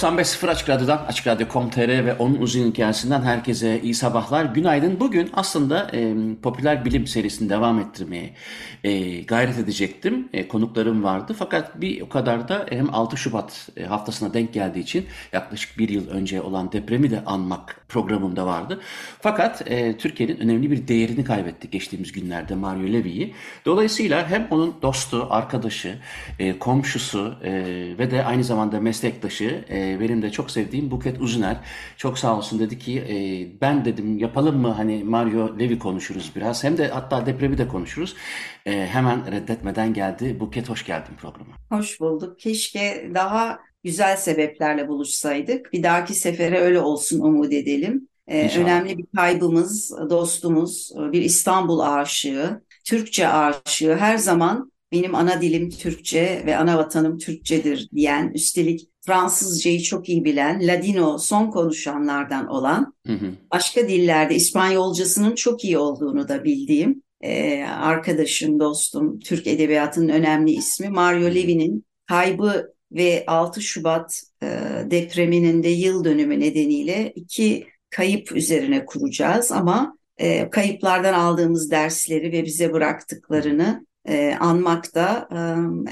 95.0 Açık Radyo'dan, Açık Radyo.com.tr ve onun uzun hikayesinden herkese iyi sabahlar. Günaydın. Bugün aslında e, popüler bilim serisini devam ettirmeye e, gayret edecektim. E, konuklarım vardı. Fakat bir o kadar da hem 6 Şubat e, haftasına denk geldiği için yaklaşık bir yıl önce olan depremi de anmak programımda vardı. Fakat e, Türkiye'nin önemli bir değerini kaybetti geçtiğimiz günlerde Mario Levy'yi. Dolayısıyla hem onun dostu, arkadaşı, e, komşusu e, ve de aynı zamanda meslektaşı e, benim de çok sevdiğim Buket Uzuner çok sağ olsun dedi ki e, ben dedim yapalım mı hani Mario Levi konuşuruz biraz hem de hatta depremi de konuşuruz. E, hemen reddetmeden geldi. Buket hoş geldin programa. Hoş bulduk. Keşke daha güzel sebeplerle buluşsaydık. Bir dahaki sefere öyle olsun umut edelim. Ee, önemli bir kaybımız, dostumuz, bir İstanbul aşığı, Türkçe aşığı her zaman benim ana dilim Türkçe ve ana vatanım Türkçedir diyen, üstelik Fransızcayı çok iyi bilen, Ladino son konuşanlardan olan, hı hı. başka dillerde İspanyolcasının çok iyi olduğunu da bildiğim e, arkadaşım, dostum, Türk Edebiyatı'nın önemli ismi Mario Levi'nin kaybı ve 6 Şubat e, depreminin de yıl dönümü nedeniyle iki kayıp üzerine kuracağız ama e, kayıplardan aldığımız dersleri ve bize bıraktıklarını e, anmak da e,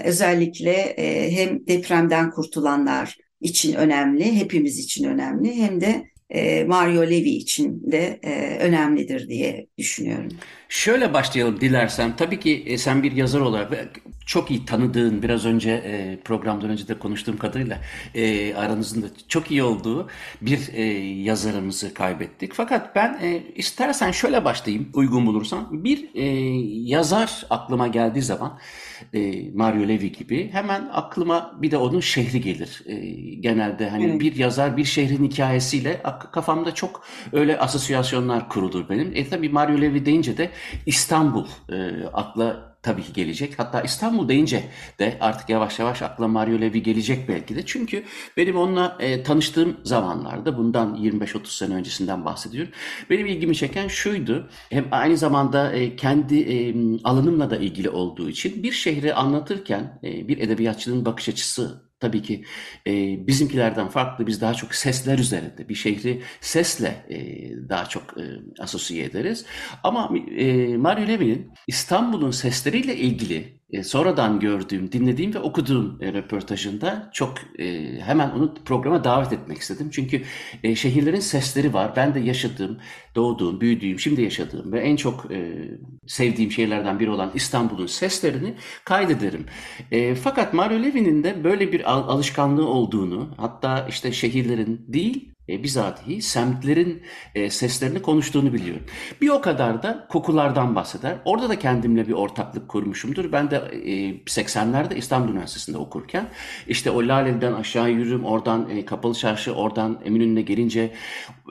özellikle e, hem depremden kurtulanlar için önemli, hepimiz için önemli hem de e, Mario Levi için de e, önemlidir diye düşünüyorum. Şöyle başlayalım dilersen. Tabii ki e, sen bir yazar olarak çok iyi tanıdığın, biraz önce programdan önce de konuştuğum kadarıyla e, aranızın da çok iyi olduğu bir yazarımızı kaybettik. Fakat ben istersen şöyle başlayayım uygun bulursan. Bir yazar aklıma geldiği zaman e, Mario Levi gibi hemen aklıma bir de onun şehri gelir. E, genelde hani evet. bir yazar bir şehrin hikayesiyle kafamda çok öyle asosyasyonlar kurulur benim. E tabii Mario Levi deyince de İstanbul e, akla tabii ki gelecek. Hatta İstanbul deyince de artık yavaş yavaş akla Mario Levi gelecek belki de. Çünkü benim onunla e, tanıştığım zamanlarda bundan 25-30 sene öncesinden bahsediyorum. Benim ilgimi çeken şuydu. Hem aynı zamanda e, kendi e, alanımla da ilgili olduğu için bir şehri anlatırken e, bir edebiyatçının bakış açısı tabii ki e, bizimkilerden farklı. Biz daha çok sesler üzerinde bir şehri sesle e, daha çok e, asosiye ederiz. Ama e, Mario Levy'nin İstanbul'un sesleriyle ilgili e, sonradan gördüğüm, dinlediğim ve okuduğum e, röportajında çok e, hemen onu programa davet etmek istedim. Çünkü şehirlerin sesleri var. Ben de yaşadığım, doğduğum, büyüdüğüm, şimdi yaşadığım ve en çok sevdiğim şehirlerden biri olan İstanbul'un seslerini kaydederim. Fakat Mario Levy'nin de böyle bir al- alışkanlığı olduğunu, hatta işte şehirlerin değil, e, bizatihi semtlerin e, seslerini konuştuğunu biliyorum. Bir o kadar da kokulardan bahseder. Orada da kendimle bir ortaklık kurmuşumdur. Ben de e, 80'lerde İstanbul Üniversitesi'nde okurken işte o Laleli'den aşağı yürürüm, oradan e, Kapalı Çarşı, oradan Eminönü'ne gelince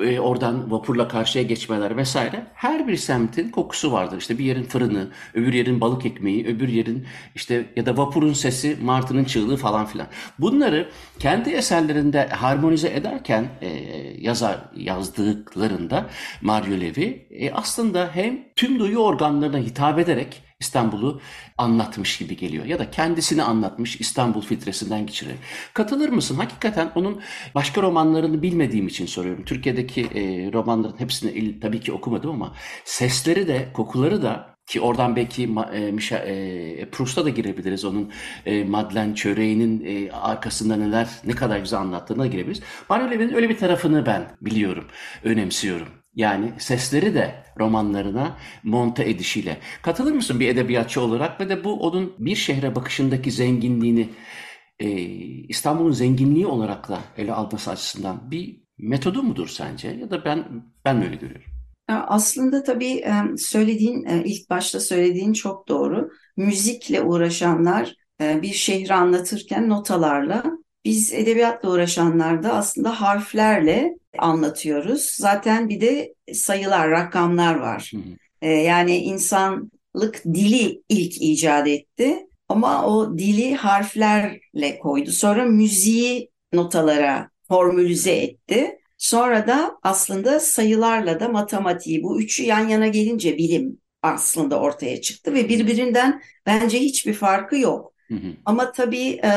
e, oradan vapurla karşıya geçmeler vesaire. Her bir semtin kokusu vardır. İşte bir yerin fırını, öbür yerin balık ekmeği, öbür yerin işte ya da vapurun sesi, martının çığlığı falan filan. Bunları kendi eserlerinde harmonize ederken e, yazar yazdıklarında Mario Levi e, aslında hem tüm duyu organlarına hitap ederek İstanbul'u anlatmış gibi geliyor. Ya da kendisini anlatmış İstanbul filtresinden geçirerek. Katılır mısın? Hakikaten onun başka romanlarını bilmediğim için soruyorum. Türkiye'deki e, romanların hepsini tabii ki okumadım ama sesleri de kokuları da ki oradan belki e, Michel, e, Proust'a da girebiliriz. Onun e, Madeleine çöreğinin e, arkasında neler ne kadar güzel anlattığına da girebiliriz. Mario Levy'nin öyle bir tarafını ben biliyorum, önemsiyorum. Yani sesleri de romanlarına monte edişiyle. Katılır mısın bir edebiyatçı olarak ve de bu onun bir şehre bakışındaki zenginliğini e, İstanbul'un zenginliği olarak da ele alması açısından bir metodu mudur sence? Ya da ben ben mi öyle görüyorum? Aslında tabii söylediğin, ilk başta söylediğin çok doğru. Müzikle uğraşanlar bir şehri anlatırken notalarla, biz edebiyatla uğraşanlar da aslında harflerle anlatıyoruz. Zaten bir de sayılar, rakamlar var. Yani insanlık dili ilk icat etti ama o dili harflerle koydu. Sonra müziği notalara formülize etti. Sonra da aslında sayılarla da matematiği bu üçü yan yana gelince bilim aslında ortaya çıktı ve birbirinden bence hiçbir farkı yok. Hı hı. Ama tabii e,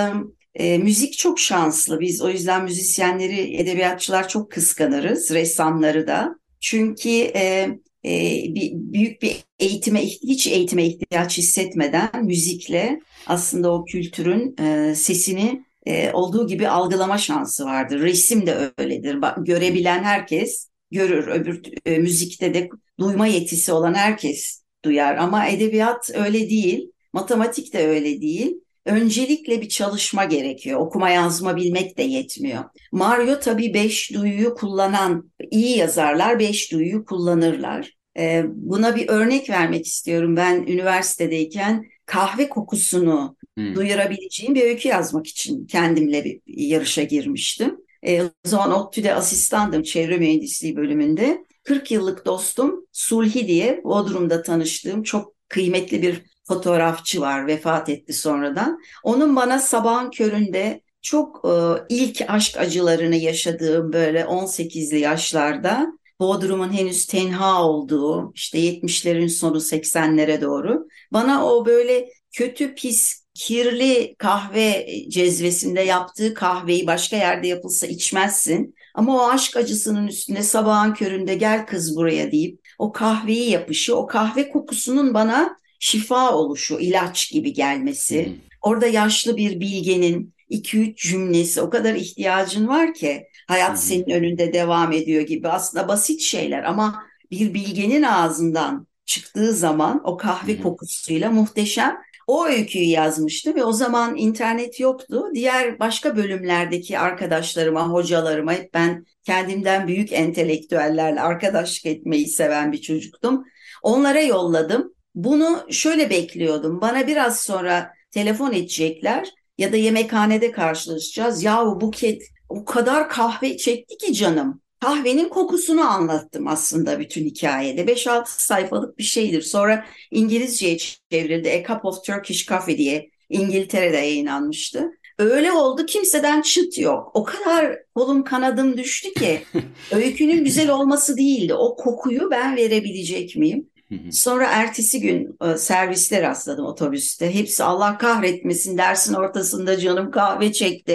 e, müzik çok şanslı. Biz o yüzden müzisyenleri, edebiyatçılar çok kıskanırız, ressamları da. Çünkü e, e, bir, büyük bir eğitime, hiç eğitime ihtiyaç hissetmeden müzikle aslında o kültürün e, sesini e, olduğu gibi algılama şansı vardır. Resim de öyledir. Bak, görebilen herkes görür. Öbür e, müzikte de duyma yetisi olan herkes duyar. Ama edebiyat öyle değil. Matematik de öyle değil. Öncelikle bir çalışma gerekiyor. Okuma yazma bilmek de yetmiyor. Mario tabii beş duyuyu kullanan iyi yazarlar beş duyuyu kullanırlar. Ee, buna bir örnek vermek istiyorum. Ben üniversitedeyken kahve kokusunu hmm. duyurabileceğim bir öykü yazmak için kendimle bir yarışa girmiştim. E, o zaman ODTÜ'de asistandım çevre mühendisliği bölümünde. 40 yıllık dostum Sulhi diye Bodrum'da tanıştığım çok kıymetli bir fotoğrafçı var vefat etti sonradan. Onun bana sabahın köründe çok e, ilk aşk acılarını yaşadığım böyle 18'li yaşlarda Bodrum'un henüz tenha olduğu işte 70'lerin sonu 80'lere doğru bana o böyle kötü pis kirli kahve cezvesinde yaptığı kahveyi başka yerde yapılsa içmezsin. Ama o aşk acısının üstünde sabahın köründe gel kız buraya deyip o kahveyi yapışı, o kahve kokusunun bana şifa oluşu, ilaç gibi gelmesi. Hmm. Orada yaşlı bir bilgenin iki üç cümlesi o kadar ihtiyacın var ki hayat hmm. senin önünde devam ediyor gibi aslında basit şeyler ama bir bilgenin ağzından çıktığı zaman o kahve hmm. kokusuyla muhteşem o öyküyü yazmıştı ve o zaman internet yoktu. Diğer başka bölümlerdeki arkadaşlarıma, hocalarıma hep ben kendimden büyük entelektüellerle arkadaşlık etmeyi seven bir çocuktum. Onlara yolladım. Bunu şöyle bekliyordum. Bana biraz sonra telefon edecekler ya da yemekhanede karşılaşacağız. Yahu Buket o kadar kahve çekti ki canım. Kahvenin kokusunu anlattım aslında bütün hikayede. 5-6 sayfalık bir şeydir. Sonra İngilizceye çevrildi. A Cup of Turkish Coffee diye İngiltere'de yayınlanmıştı. Öyle oldu kimseden çıt yok. O kadar kolum kanadım düştü ki öykünün güzel olması değildi. O kokuyu ben verebilecek miyim? Sonra ertesi gün e, serviste rastladım otobüste. Hepsi Allah kahretmesin dersin ortasında canım kahve çekti.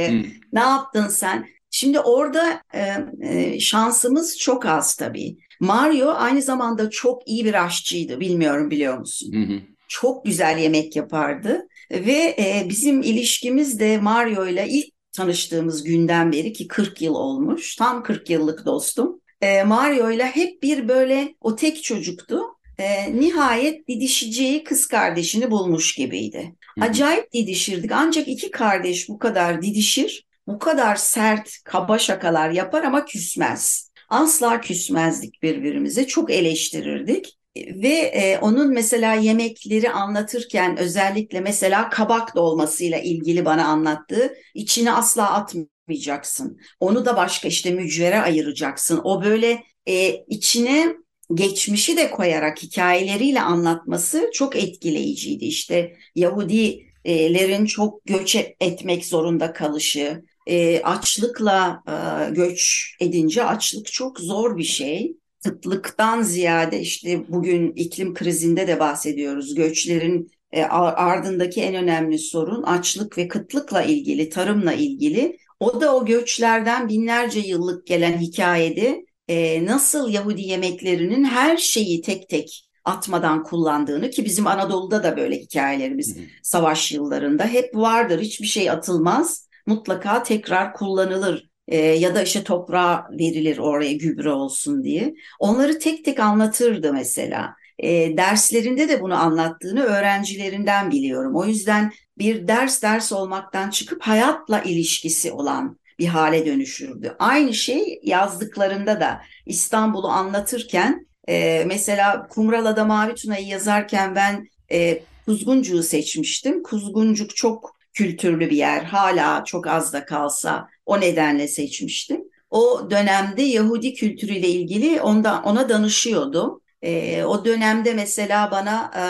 ne yaptın sen? Şimdi orada e, e, şansımız çok az tabii. Mario aynı zamanda çok iyi bir aşçıydı. Bilmiyorum biliyor musun? Hı hı. Çok güzel yemek yapardı ve e, bizim ilişkimiz de Mario ile ilk tanıştığımız günden beri ki 40 yıl olmuş. Tam 40 yıllık dostum. E, Mario ile hep bir böyle o tek çocuktu. E, nihayet didişeceği kız kardeşini bulmuş gibiydi. Acayip didişirdik. Ancak iki kardeş bu kadar didişir bu kadar sert, kaba şakalar yapar ama küsmez. Asla küsmezdik birbirimize, çok eleştirirdik. Ve e, onun mesela yemekleri anlatırken özellikle mesela kabak dolmasıyla ilgili bana anlattığı içine asla atmayacaksın. Onu da başka işte mücvere ayıracaksın. O böyle e, içine geçmişi de koyarak hikayeleriyle anlatması çok etkileyiciydi. İşte Yahudilerin çok göç etmek zorunda kalışı, e, açlıkla e, göç edince açlık çok zor bir şey. Kıtlıktan ziyade işte bugün iklim krizinde de bahsediyoruz. Göçlerin e, ardındaki en önemli sorun açlık ve kıtlıkla ilgili, tarımla ilgili. O da o göçlerden binlerce yıllık gelen hikayede e, nasıl Yahudi yemeklerinin her şeyi tek tek atmadan kullandığını ki bizim Anadolu'da da böyle hikayelerimiz savaş yıllarında hep vardır. Hiçbir şey atılmaz mutlaka tekrar kullanılır e, ya da işte toprağa verilir oraya gübre olsun diye. Onları tek tek anlatırdı mesela. E, derslerinde de bunu anlattığını öğrencilerinden biliyorum. O yüzden bir ders ders olmaktan çıkıp hayatla ilişkisi olan bir hale dönüşürdü. Aynı şey yazdıklarında da İstanbul'u anlatırken E, mesela Kumrala'da Mavi Tuna'yı yazarken ben e, Kuzguncuğu seçmiştim. Kuzguncuk çok kültürlü bir yer. Hala çok az da kalsa o nedenle seçmiştim. O dönemde Yahudi kültürüyle ilgili onda, ona danışıyordum. E, o dönemde mesela bana e,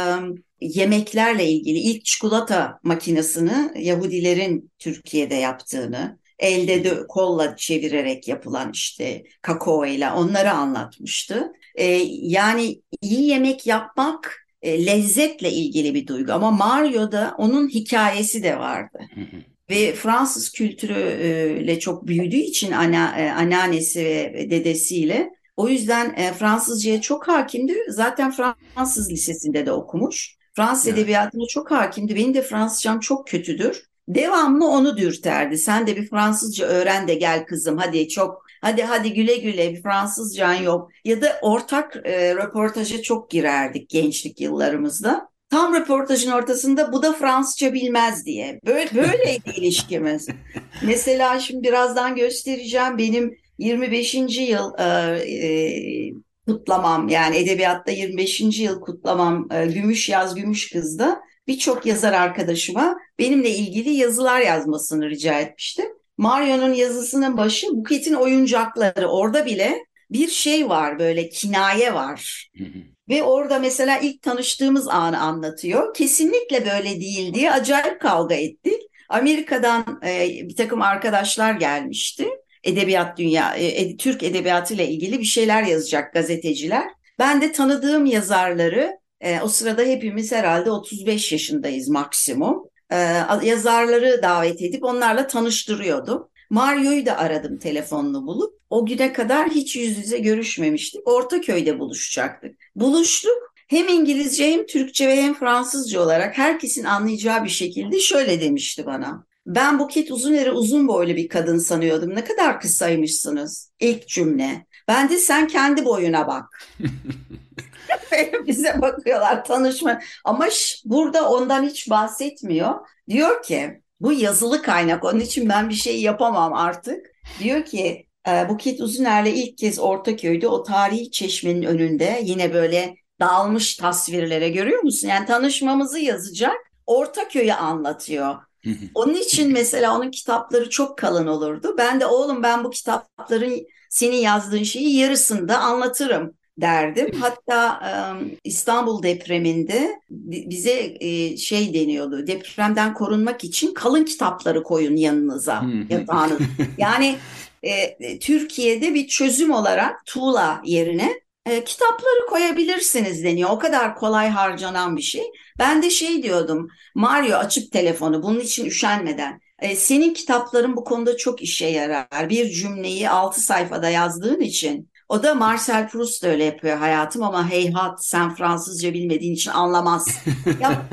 yemeklerle ilgili ilk çikolata makinesini Yahudilerin Türkiye'de yaptığını, elde de kolla çevirerek yapılan işte kakao ile onları anlatmıştı. E, yani iyi yemek yapmak e, lezzetle ilgili bir duygu ama Mario'da onun hikayesi de vardı. Ve Fransız kültürüyle çok büyüdüğü için ana, e, anneannesi ve dedesiyle o yüzden e, Fransızcaya çok hakimdi. Zaten Fransız lisesinde de okumuş. Fransız evet. edebiyatına çok hakimdi. Benim de Fransızcam çok kötüdür. Devamlı onu dürterdi. Sen de bir Fransızca öğren de gel kızım. Hadi çok hadi hadi güle güle bir Fransızcan yok. Ya da ortak e, röportaja çok girerdik gençlik yıllarımızda. Tam röportajın ortasında bu da Fransızca bilmez diye. Böyle böyleydi ilişkimiz. Mesela şimdi birazdan göstereceğim benim 25. yıl e, e, kutlamam yani edebiyatta 25. yıl kutlamam e, Gümüş Yaz Gümüş Kız'da birçok yazar arkadaşıma benimle ilgili yazılar yazmasını rica etmiştim. Mario'nun yazısının başı Buket'in oyuncakları orada bile bir şey var böyle kinaye var. Ve orada mesela ilk tanıştığımız anı anlatıyor. Kesinlikle böyle değil diye acayip kavga ettik. Amerika'dan e, bir takım arkadaşlar gelmişti edebiyat dünya, e, Türk edebiyatı ile ilgili bir şeyler yazacak gazeteciler. Ben de tanıdığım yazarları, e, o sırada hepimiz herhalde 35 yaşındayız maksimum. E, yazarları davet edip onlarla tanıştırıyordum. Mario'yu da aradım telefonunu bulup. O güne kadar hiç yüz yüze görüşmemiştik. Ortaköy'de buluşacaktık. Buluştuk. Hem İngilizce hem Türkçe ve hem Fransızca olarak herkesin anlayacağı bir şekilde şöyle demişti bana. Ben Buket Uzuner'i uzun boylu bir kadın sanıyordum. Ne kadar kısaymışsınız. İlk cümle. Ben de sen kendi boyuna bak. Bize bakıyorlar tanışma. Ama burada ondan hiç bahsetmiyor. Diyor ki bu yazılı kaynak. Onun için ben bir şey yapamam artık. Diyor ki e, Buket Uzuner'le ilk kez Ortaköy'de o tarihi çeşmenin önünde yine böyle dağılmış tasvirlere görüyor musun? Yani tanışmamızı yazacak Ortaköy'ü anlatıyor. Onun için mesela onun kitapları çok kalın olurdu. Ben de oğlum ben bu kitapların senin yazdığın şeyi yarısında anlatırım derdim. Hatta İstanbul depreminde bize şey deniyordu. Depremden korunmak için kalın kitapları koyun yanınıza yatağınız. Yani e, Türkiye'de bir çözüm olarak tuğla yerine e, kitapları koyabilirsiniz deniyor. O kadar kolay harcanan bir şey. Ben de şey diyordum. Mario açıp telefonu bunun için üşenmeden. E, senin kitapların bu konuda çok işe yarar. Bir cümleyi altı sayfada yazdığın için. O da Marcel Proust da öyle yapıyor hayatım ama heyhat sen Fransızca bilmediğin için anlamaz. ya,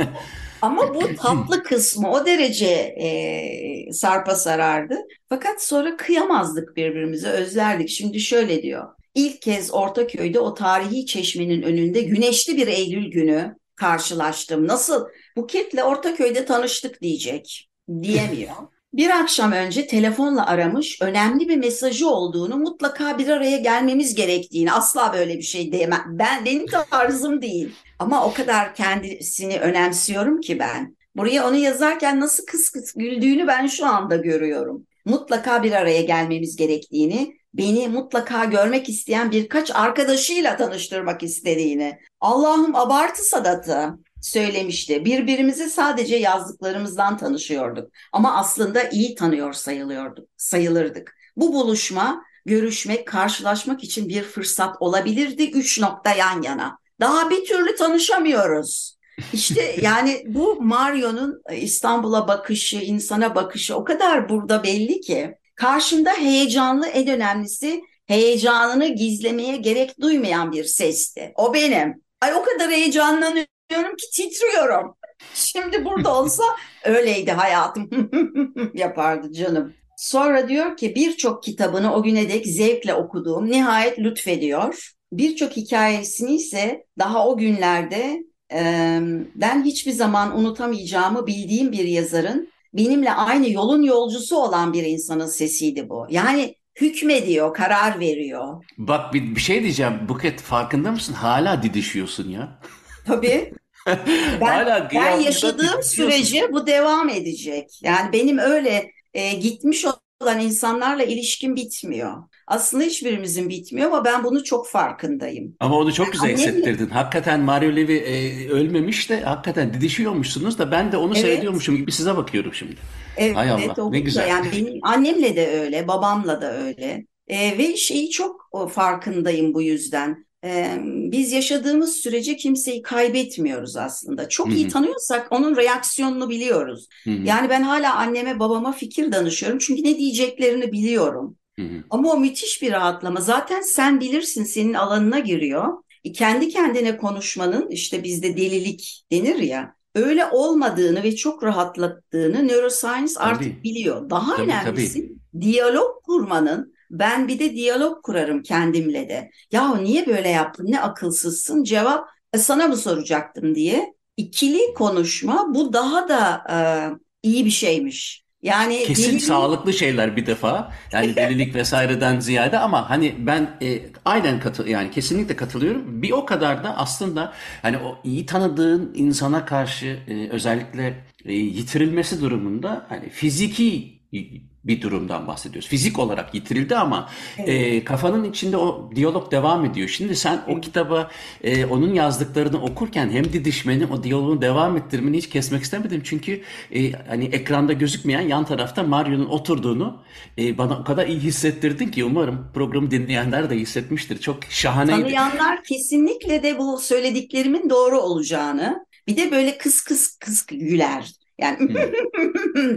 ama bu tatlı kısmı o derece e, sarpa sarardı. Fakat sonra kıyamazdık birbirimize, özlerdik. Şimdi şöyle diyor. İlk kez Ortaköy'de o tarihi çeşmenin önünde güneşli bir Eylül günü karşılaştım. Nasıl Buket'le Ortaköy'de tanıştık diyecek. Diyemiyor. Bir akşam önce telefonla aramış, önemli bir mesajı olduğunu, mutlaka bir araya gelmemiz gerektiğini, asla böyle bir şey diyemem. Ben benim tarzım değil. Ama o kadar kendisini önemsiyorum ki ben. Buraya onu yazarken nasıl kıs kıs güldüğünü ben şu anda görüyorum. Mutlaka bir araya gelmemiz gerektiğini, beni mutlaka görmek isteyen birkaç arkadaşıyla tanıştırmak istediğini. Allah'ım abartı sadatı söylemişti. Birbirimizi sadece yazdıklarımızdan tanışıyorduk ama aslında iyi tanıyor sayılıyorduk, sayılırdık. Bu buluşma, görüşmek, karşılaşmak için bir fırsat olabilirdi üç nokta yan yana. Daha bir türlü tanışamıyoruz. İşte yani bu Mario'nun İstanbul'a bakışı, insana bakışı o kadar burada belli ki Karşımda heyecanlı en önemlisi heyecanını gizlemeye gerek duymayan bir sesti. O benim. Ay o kadar heyecanlanıyorum ki titriyorum. Şimdi burada olsa öyleydi hayatım yapardı canım. Sonra diyor ki birçok kitabını o güne dek zevkle okuduğum nihayet lütfediyor. Birçok hikayesini ise daha o günlerde e, ben hiçbir zaman unutamayacağımı bildiğim bir yazarın benimle aynı yolun yolcusu olan bir insanın sesiydi bu. Yani hükmediyor, karar veriyor. Bak bir, bir şey diyeceğim. Buket farkında mısın? Hala didişiyorsun ya. Tabii. Ben, Hala ben yaşadığım sürece bu devam edecek. Yani benim öyle e, gitmiş olan insanlarla ilişkim bitmiyor. Aslında hiçbirimizin bitmiyor ama ben bunu çok farkındayım. Ama onu çok güzel hissettirdin. Hakikaten Mario Levi e, ölmemiş de hakikaten didişiyormuşsunuz da ben de onu Evet. seyrediyormuşum gibi size bakıyorum şimdi. Evet, Hay Allah, o ne güzel. Yani benim annemle de öyle, babamla da öyle. E, ve şeyi çok farkındayım bu yüzden. Biz yaşadığımız sürece kimseyi kaybetmiyoruz aslında. Çok Hı iyi tanıyorsak onun reaksiyonunu biliyoruz. Hı hı, Yani ben hala anneme babama fikir danışıyorum çünkü ne diyeceklerini biliyorum. hı hı. Ama o müthiş bir rahatlama. Zaten sen bilirsin senin alanına giriyor. E, kendi kendine konuşmanın işte bizde delilik denir ya. Öyle olmadığını ve çok rahatlattığını neuroscience artık Tabii. biliyor. Daha Tabii, önemlisi diyalog kurmanın. Ben bir de diyalog kurarım kendimle de. Ya niye böyle yaptın? Ne akılsızsın? Cevap "E, sana mı soracaktım diye. İkili konuşma bu daha da e, iyi bir şeymiş. Yani Kesin deliliği- sağlıklı şeyler bir defa. Yani delilik vesaireden ziyade ama hani ben e, aynen katı yani kesinlikle katılıyorum. Bir o kadar da aslında hani o iyi tanıdığın insana karşı e, özellikle e, yitirilmesi durumunda hani fiziki bir durumdan bahsediyoruz. Fizik olarak yitirildi ama e, kafanın içinde o diyalog devam ediyor. Şimdi sen o kitaba e, onun yazdıklarını okurken hem didişmeni o diyaloğu devam ettirmeni hiç kesmek istemedim. Çünkü e, hani ekranda gözükmeyen yan tarafta Mario'nun oturduğunu e, bana o kadar iyi hissettirdin ki umarım programı dinleyenler de hissetmiştir. Çok şahaneydi. Tanıyanlar kesinlikle de bu söylediklerimin doğru olacağını, bir de böyle kıs kıs kıs güler. Yani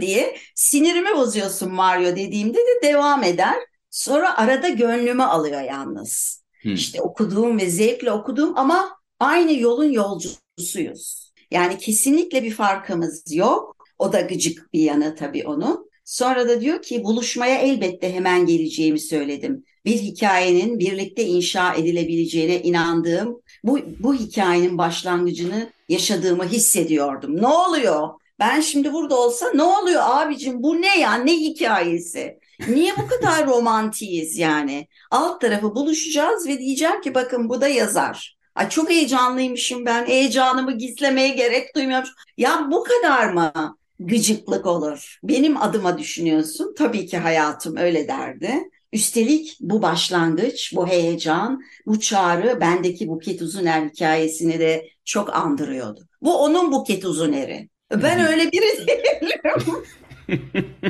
diye sinirimi bozuyorsun Mario dediğimde de devam eder. Sonra arada gönlümü alıyor yalnız. Hı. İşte okuduğum ve zevkle okuduğum ama aynı yolun yolcusuyuz. Yani kesinlikle bir farkımız yok. O da gıcık bir yanı tabii onun. Sonra da diyor ki buluşmaya elbette hemen geleceğimi söyledim. Bir hikayenin birlikte inşa edilebileceğine inandığım bu, bu hikayenin başlangıcını yaşadığımı hissediyordum. Ne oluyor? Ben şimdi burada olsa ne oluyor abicim bu ne ya ne hikayesi? Niye bu kadar romantiyiz yani? Alt tarafı buluşacağız ve diyeceğim ki bakın bu da yazar. Ay çok heyecanlıymışım ben. Heyecanımı gizlemeye gerek duymuyorum. Ya bu kadar mı gıcıklık olur? Benim adıma düşünüyorsun. Tabii ki hayatım öyle derdi. Üstelik bu başlangıç, bu heyecan, bu çağrı bendeki Buket Uzuner hikayesini de çok andırıyordu. Bu onun Buket Uzuner'i. Ben öyle biri değilim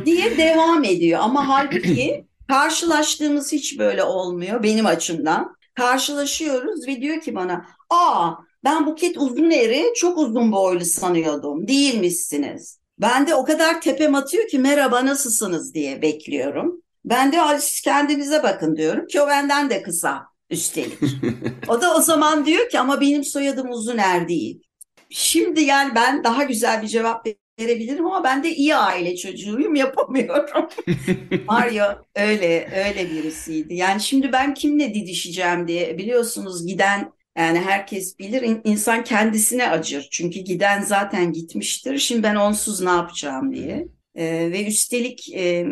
diye devam ediyor. Ama halbuki karşılaştığımız hiç böyle olmuyor benim açımdan. Karşılaşıyoruz ve diyor ki bana, aa ben Buket Uzuner'i çok uzun boylu sanıyordum. Değilmişsiniz. Ben de o kadar tepem atıyor ki merhaba nasılsınız diye bekliyorum. Ben de "Ay, siz kendinize bakın diyorum ki o benden de kısa üstelik. O da o zaman diyor ki ama benim soyadım Uzuner değil. Şimdi yani ben daha güzel bir cevap verebilirim ama ben de iyi aile çocuğuyum yapamıyorum. Mario öyle öyle birisiydi. Yani şimdi ben kimle didişeceğim diye biliyorsunuz giden yani herkes bilir in- insan kendisine acır. Çünkü giden zaten gitmiştir. Şimdi ben onsuz ne yapacağım diye. Ee, ve üstelik e,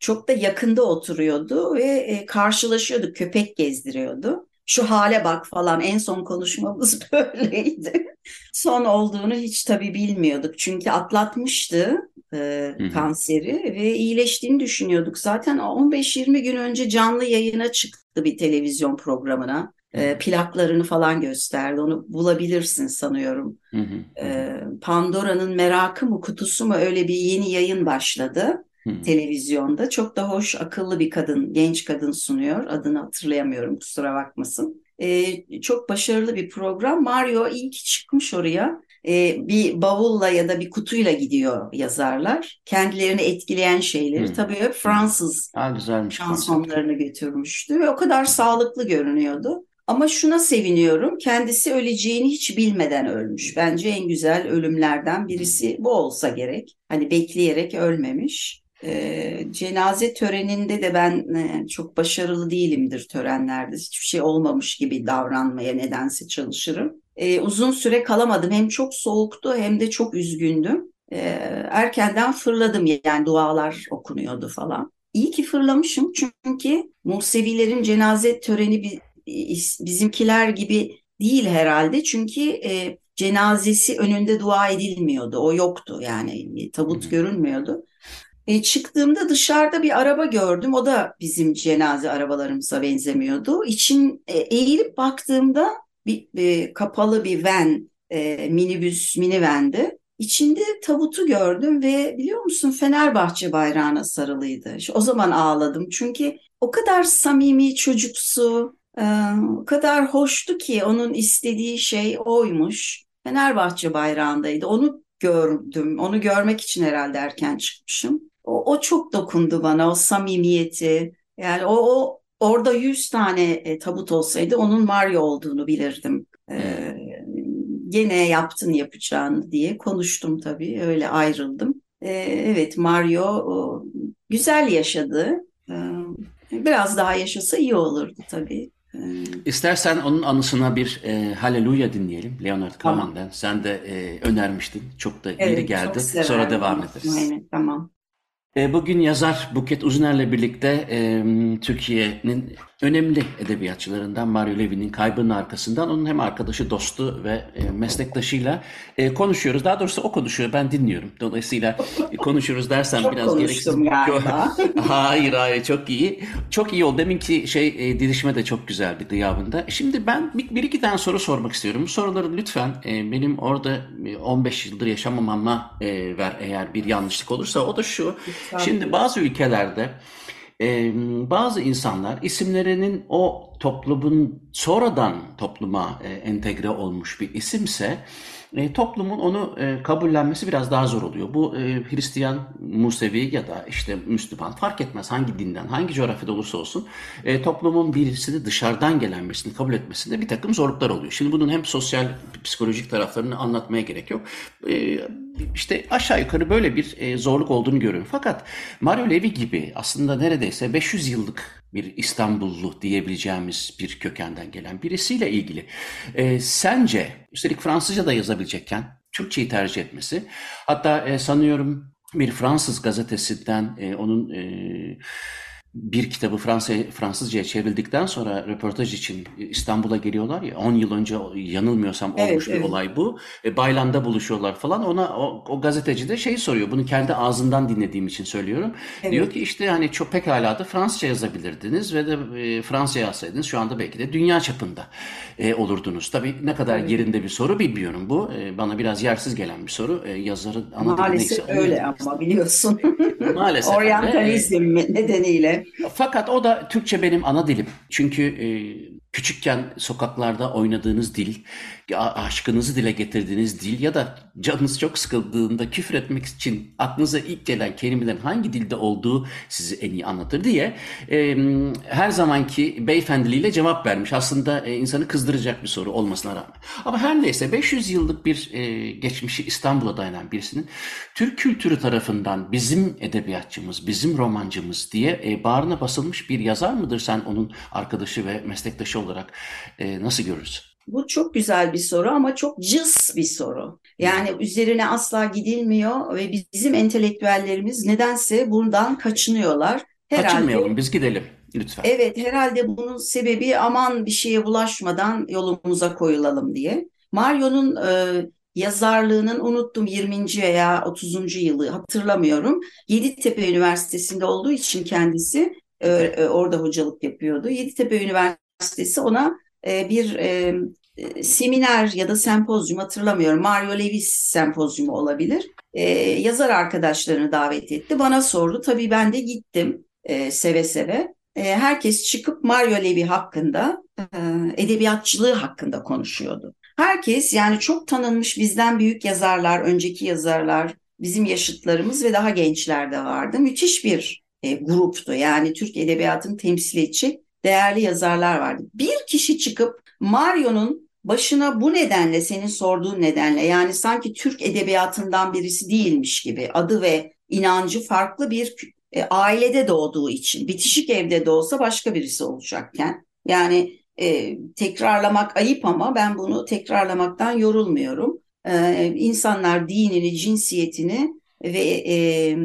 çok da yakında oturuyordu ve e, karşılaşıyorduk. Köpek gezdiriyordu. Şu hale bak falan en son konuşmamız böyleydi. Son olduğunu hiç tabii bilmiyorduk. Çünkü atlatmıştı e, kanseri ve iyileştiğini düşünüyorduk. Zaten 15-20 gün önce canlı yayına çıktı bir televizyon programına. E, plaklarını falan gösterdi. Onu bulabilirsin sanıyorum. Hı hı. E, Pandora'nın merakı mı kutusu mu öyle bir yeni yayın başladı Hı. televizyonda. Çok da hoş, akıllı bir kadın, genç kadın sunuyor. Adını hatırlayamıyorum, kusura bakmasın. Ee, çok başarılı bir program. Mario ki çıkmış oraya. Ee, bir bavulla ya da bir kutuyla gidiyor yazarlar. Kendilerini etkileyen şeyleri. Hı. Tabii hep Fransız Aa, güzelmiş konsept. şansonlarını götürmüştü ve o kadar sağlıklı görünüyordu. Ama şuna seviniyorum, kendisi öleceğini hiç bilmeden ölmüş. Bence en güzel ölümlerden birisi bu olsa gerek. Hani bekleyerek ölmemiş. Ee, cenaze töreninde de ben e, çok başarılı değilimdir törenlerde. Hiçbir şey olmamış gibi davranmaya nedense çalışırım. Ee, uzun süre kalamadım. Hem çok soğuktu hem de çok üzgündüm. Ee, erkenden fırladım yani dualar okunuyordu falan. iyi ki fırlamışım çünkü Musevilerin cenaze töreni bizimkiler gibi değil herhalde. Çünkü e, cenazesi önünde dua edilmiyordu. O yoktu yani tabut görünmüyordu. E, çıktığımda dışarıda bir araba gördüm. O da bizim cenaze arabalarımıza benzemiyordu. İçin e, eğilip baktığımda bir e, kapalı bir van, e, minibüs, minivendi. İçinde tabutu gördüm ve biliyor musun Fenerbahçe bayrağına sarılıydı. O zaman ağladım çünkü o kadar samimi çocuksu, e, o kadar hoştu ki onun istediği şey oymuş. Fenerbahçe bayrağındaydı. Onu gördüm. Onu görmek için herhalde erken çıkmışım. O, o çok dokundu bana o samimiyeti. Yani o, o orada 100 tane e, tabut olsaydı onun Mario olduğunu bilirdim. Ee, gene yaptın yapacağını diye konuştum tabii. Öyle ayrıldım. Ee, evet Mario o, güzel yaşadı. Ee, biraz daha yaşasa iyi olurdu tabii. Ee, İstersen onun anısına bir e, Haleluya dinleyelim Leonard Cohen'den. Tamam. Sen de e, önermiştin. Çok da evet, yeri geldi. Sonra devam ederiz. Aynen, tamam. E, bugün yazar Buket Uzuner'le birlikte e, Türkiye'nin önemli edebiyatçılarından Mario Levy'nin kaybının arkasından onun hem arkadaşı, dostu ve e, meslektaşıyla e, konuşuyoruz. Daha doğrusu o konuşuyor, ben dinliyorum. Dolayısıyla konuşuyoruz dersen çok biraz gereksiz. galiba. hayır hayır çok iyi. Çok iyi oldu. Deminki şey e, dirişme de çok güzeldi gıyabında. Şimdi ben bir, bir iki tane soru sormak istiyorum. Bu soruları lütfen e, benim orada 15 yıldır yaşamamama e, ver eğer bir yanlışlık olursa. O da şu. Şimdi bazı ülkelerde bazı insanlar isimlerinin o toplumun sonradan topluma entegre olmuş bir isimse toplumun onu kabullenmesi biraz daha zor oluyor. Bu Hristiyan, Musevi ya da işte Müslüman fark etmez hangi dinden, hangi coğrafyada olursa olsun toplumun birisini dışarıdan gelen birisini kabul etmesinde bir takım zorluklar oluyor. Şimdi bunun hem sosyal, psikolojik taraflarını anlatmaya gerek yok. İşte aşağı yukarı böyle bir e, zorluk olduğunu görüyorum. Fakat Mario Levi gibi aslında neredeyse 500 yıllık bir İstanbullu diyebileceğimiz bir kökenden gelen birisiyle ilgili. E, sence, üstelik Fransızca da yazabilecekken Türkçeyi tercih etmesi, hatta e, sanıyorum bir Fransız gazetesinden e, onun... E, bir kitabı Fransa, Fransızca'ya çevrildikten sonra röportaj için İstanbul'a geliyorlar ya 10 yıl önce yanılmıyorsam olmuş evet, bir evet. olay bu. E, Baylan'da buluşuyorlar falan. Ona o, o gazeteci de şey soruyor. Bunu kendi ağzından dinlediğim için söylüyorum. Evet. Diyor ki işte hani çok pekala da Fransızca yazabilirdiniz ve de e, Fransızca yazsaydınız şu anda belki de dünya çapında e, olurdunuz. Tabii ne kadar evet. yerinde bir soru bilmiyorum bu. E, bana biraz yersiz gelen bir soru. E, yazarın ana Maalesef neyse, öyle ama biliyorsun. Maalesef. Oryantalizm nedeniyle. Fakat o da Türkçe benim ana dilim. Çünkü e, küçükken sokaklarda oynadığınız dil, aşkınızı dile getirdiğiniz dil ya da canınız çok sıkıldığında küfür etmek için aklınıza ilk gelen kelimelerin hangi dilde olduğu sizi en iyi anlatır diye e, her zamanki beyefendiliğiyle cevap vermiş. Aslında e, insanı kızdıracak bir soru olmasına rağmen. Ama her neyse 500 yıllık bir e, geçmişi İstanbul'a dayanan birisinin Türk kültürü tarafından bizim edebiyatçımız, bizim romancımız diye e, bağrına basılmış bir yazar mıdır sen onun arkadaşı ve meslektaşı olarak e, nasıl görürsün? Bu çok güzel bir soru ama çok cız bir soru. Yani hmm. üzerine asla gidilmiyor ve bizim entelektüellerimiz nedense bundan kaçınıyorlar. Herhalde, Kaçınmayalım biz gidelim lütfen. Evet herhalde bunun sebebi aman bir şeye bulaşmadan yolumuza koyulalım diye. Mario'nun e, yazarlığının unuttum 20. veya 30. yılı hatırlamıyorum. Yeditepe Üniversitesi'nde olduğu için kendisi e, e, orada hocalık yapıyordu. Yeditepe Üniversitesi ona e, bir e, seminer ya da sempozyum hatırlamıyorum. Mario Lewis sempozyumu olabilir. E, yazar arkadaşlarını davet etti. Bana sordu. Tabii ben de gittim seve seve. Herkes çıkıp Mario Levi hakkında, edebiyatçılığı hakkında konuşuyordu. Herkes yani çok tanınmış bizden büyük yazarlar, önceki yazarlar, bizim yaşıtlarımız ve daha gençler de vardı. Müthiş bir e, gruptu. Yani Türk edebiyatını temsil edecek değerli yazarlar vardı. Bir kişi çıkıp Mario'nun başına bu nedenle senin sorduğun nedenle yani sanki Türk edebiyatından birisi değilmiş gibi adı ve inancı farklı bir e, ailede doğduğu için bitişik evde de olsa başka birisi olacakken yani e, tekrarlamak ayıp ama ben bunu tekrarlamaktan yorulmuyorum. E, insanlar dinini, cinsiyetini ve e,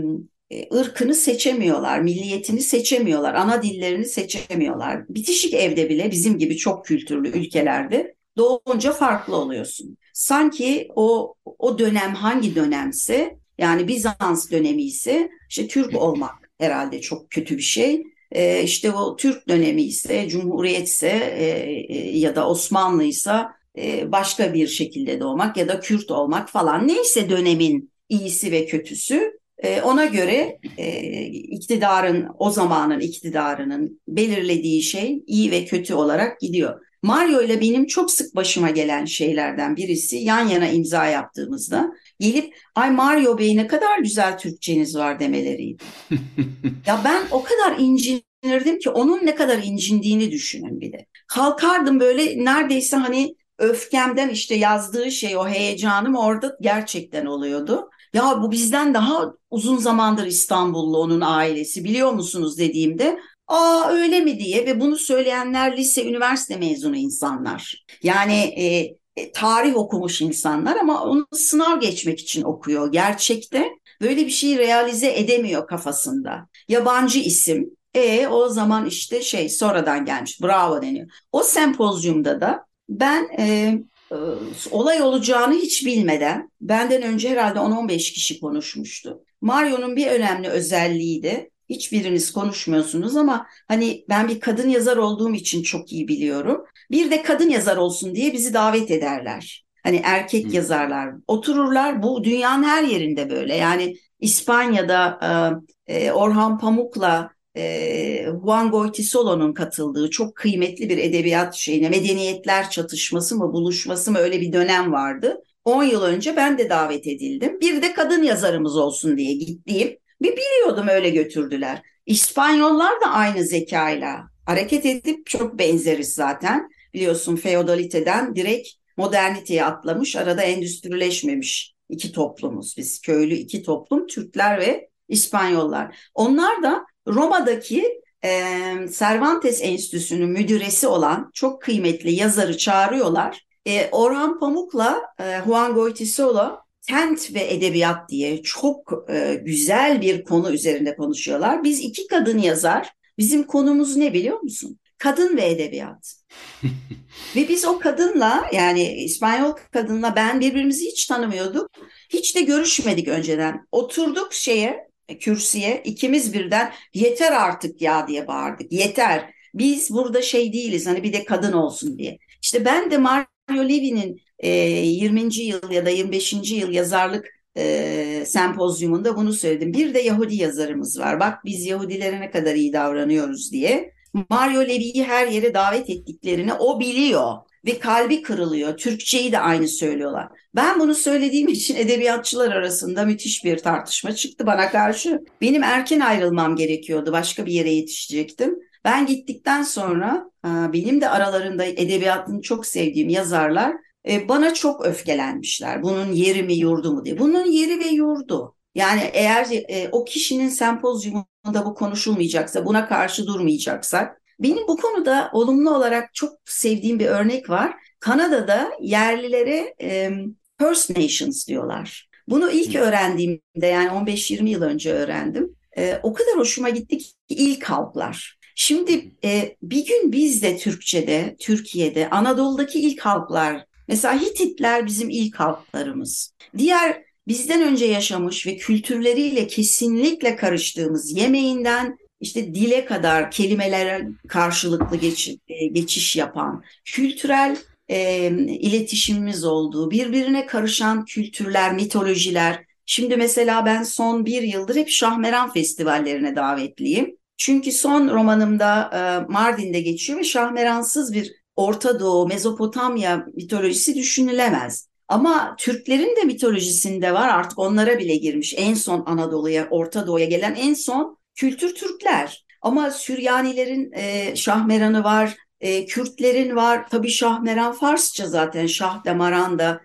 ırkını seçemiyorlar, milliyetini seçemiyorlar, ana dillerini seçemiyorlar. Bitişik evde bile bizim gibi çok kültürlü ülkelerde doğunca farklı oluyorsun. Sanki o o dönem hangi dönemse yani Bizans dönemi ise işte Türk olmak herhalde çok kötü bir şey. E, işte o Türk dönemi ise Cumhuriyetse e, e, ya da Osmanlıysa e, başka bir şekilde doğmak ya da Kürt olmak falan neyse dönemin iyisi ve kötüsü e, ona göre e, iktidarın o zamanın iktidarının belirlediği şey iyi ve kötü olarak gidiyor. Mario ile benim çok sık başıma gelen şeylerden birisi yan yana imza yaptığımızda gelip ay Mario Bey ne kadar güzel Türkçeniz var demeleriydi. ya ben o kadar incinirdim ki onun ne kadar incindiğini düşünün bir de. Kalkardım böyle neredeyse hani öfkemden işte yazdığı şey o heyecanım orada gerçekten oluyordu. Ya bu bizden daha uzun zamandır İstanbullu onun ailesi biliyor musunuz dediğimde aa öyle mi diye ve bunu söyleyenler lise üniversite mezunu insanlar. Yani e, e, tarih okumuş insanlar ama onu sınav geçmek için okuyor. Gerçekte böyle bir şeyi realize edemiyor kafasında. Yabancı isim. E o zaman işte şey sonradan gelmiş bravo deniyor. O sempozyumda da ben e, e, olay olacağını hiç bilmeden benden önce herhalde 10-15 kişi konuşmuştu. Mario'nun bir önemli özelliği de hiçbiriniz konuşmuyorsunuz ama hani ben bir kadın yazar olduğum için çok iyi biliyorum. Bir de kadın yazar olsun diye bizi davet ederler. Hani erkek Hı. yazarlar otururlar bu dünyanın her yerinde böyle yani İspanya'da e, e Orhan Pamuk'la e, Juan Goytisolo'nun katıldığı çok kıymetli bir edebiyat şeyine medeniyetler çatışması mı buluşması mı öyle bir dönem vardı. 10 yıl önce ben de davet edildim. Bir de kadın yazarımız olsun diye gittiğim bir biliyordum öyle götürdüler. İspanyollar da aynı zekayla hareket edip çok benzeriz zaten. Biliyorsun feodaliteden direkt moderniteye atlamış, arada endüstrileşmemiş iki toplumuz biz. Köylü iki toplum, Türkler ve İspanyollar. Onlar da Roma'daki e, Cervantes Enstitüsü'nün müdüresi olan çok kıymetli yazarı çağırıyorlar. E, Orhan Pamuk'la e, Juan Goytisolo Tent ve Edebiyat diye çok e, güzel bir konu üzerinde konuşuyorlar. Biz iki kadın yazar, bizim konumuz ne biliyor musun? Kadın ve edebiyat. ve biz o kadınla yani İspanyol kadınla ben birbirimizi hiç tanımıyorduk. Hiç de görüşmedik önceden. Oturduk şeye kürsüye ikimiz birden yeter artık ya diye bağırdık. Yeter. Biz burada şey değiliz hani bir de kadın olsun diye. İşte ben de Mario Levy'nin e, 20. yıl ya da 25. yıl yazarlık e, sempozyumunda bunu söyledim. Bir de Yahudi yazarımız var. Bak biz Yahudilere ne kadar iyi davranıyoruz diye. Mario Levy'yi her yere davet ettiklerini o biliyor ve kalbi kırılıyor. Türkçeyi de aynı söylüyorlar. Ben bunu söylediğim için edebiyatçılar arasında müthiş bir tartışma çıktı bana karşı. Benim erken ayrılmam gerekiyordu. Başka bir yere yetişecektim. Ben gittikten sonra benim de aralarında edebiyatını çok sevdiğim yazarlar e, bana çok öfkelenmişler. Bunun yeri mi yurdu mu diye. Bunun yeri ve yurdu. Yani eğer e, o kişinin sempozyumunda bu konuşulmayacaksa, buna karşı durmayacaksak benim bu konuda olumlu olarak çok sevdiğim bir örnek var. Kanada'da yerlilere e, First Nations diyorlar. Bunu ilk öğrendiğimde yani 15-20 yıl önce öğrendim. E, o kadar hoşuma gitti ki ilk halklar. Şimdi e, bir gün biz de Türkçe'de, Türkiye'de, Anadolu'daki ilk halklar, mesela Hititler bizim ilk halklarımız. Diğer bizden önce yaşamış ve kültürleriyle kesinlikle karıştığımız yemeğinden işte dile kadar kelimelere karşılıklı geç, e, geçiş yapan, kültürel e, iletişimimiz olduğu, birbirine karışan kültürler, mitolojiler. Şimdi mesela ben son bir yıldır hep Şahmeran festivallerine davetliyim. Çünkü son romanımda e, Mardin'de geçiyor ve Şahmeransız bir Orta Doğu, Mezopotamya mitolojisi düşünülemez. Ama Türklerin de mitolojisinde var artık onlara bile girmiş. En son Anadolu'ya, Orta Doğu'ya gelen en son kültür Türkler. Ama Süryanilerin e, Şahmeran'ı var, e, Kürtlerin var. Tabii Şahmeran Farsça zaten. Şah Demaran da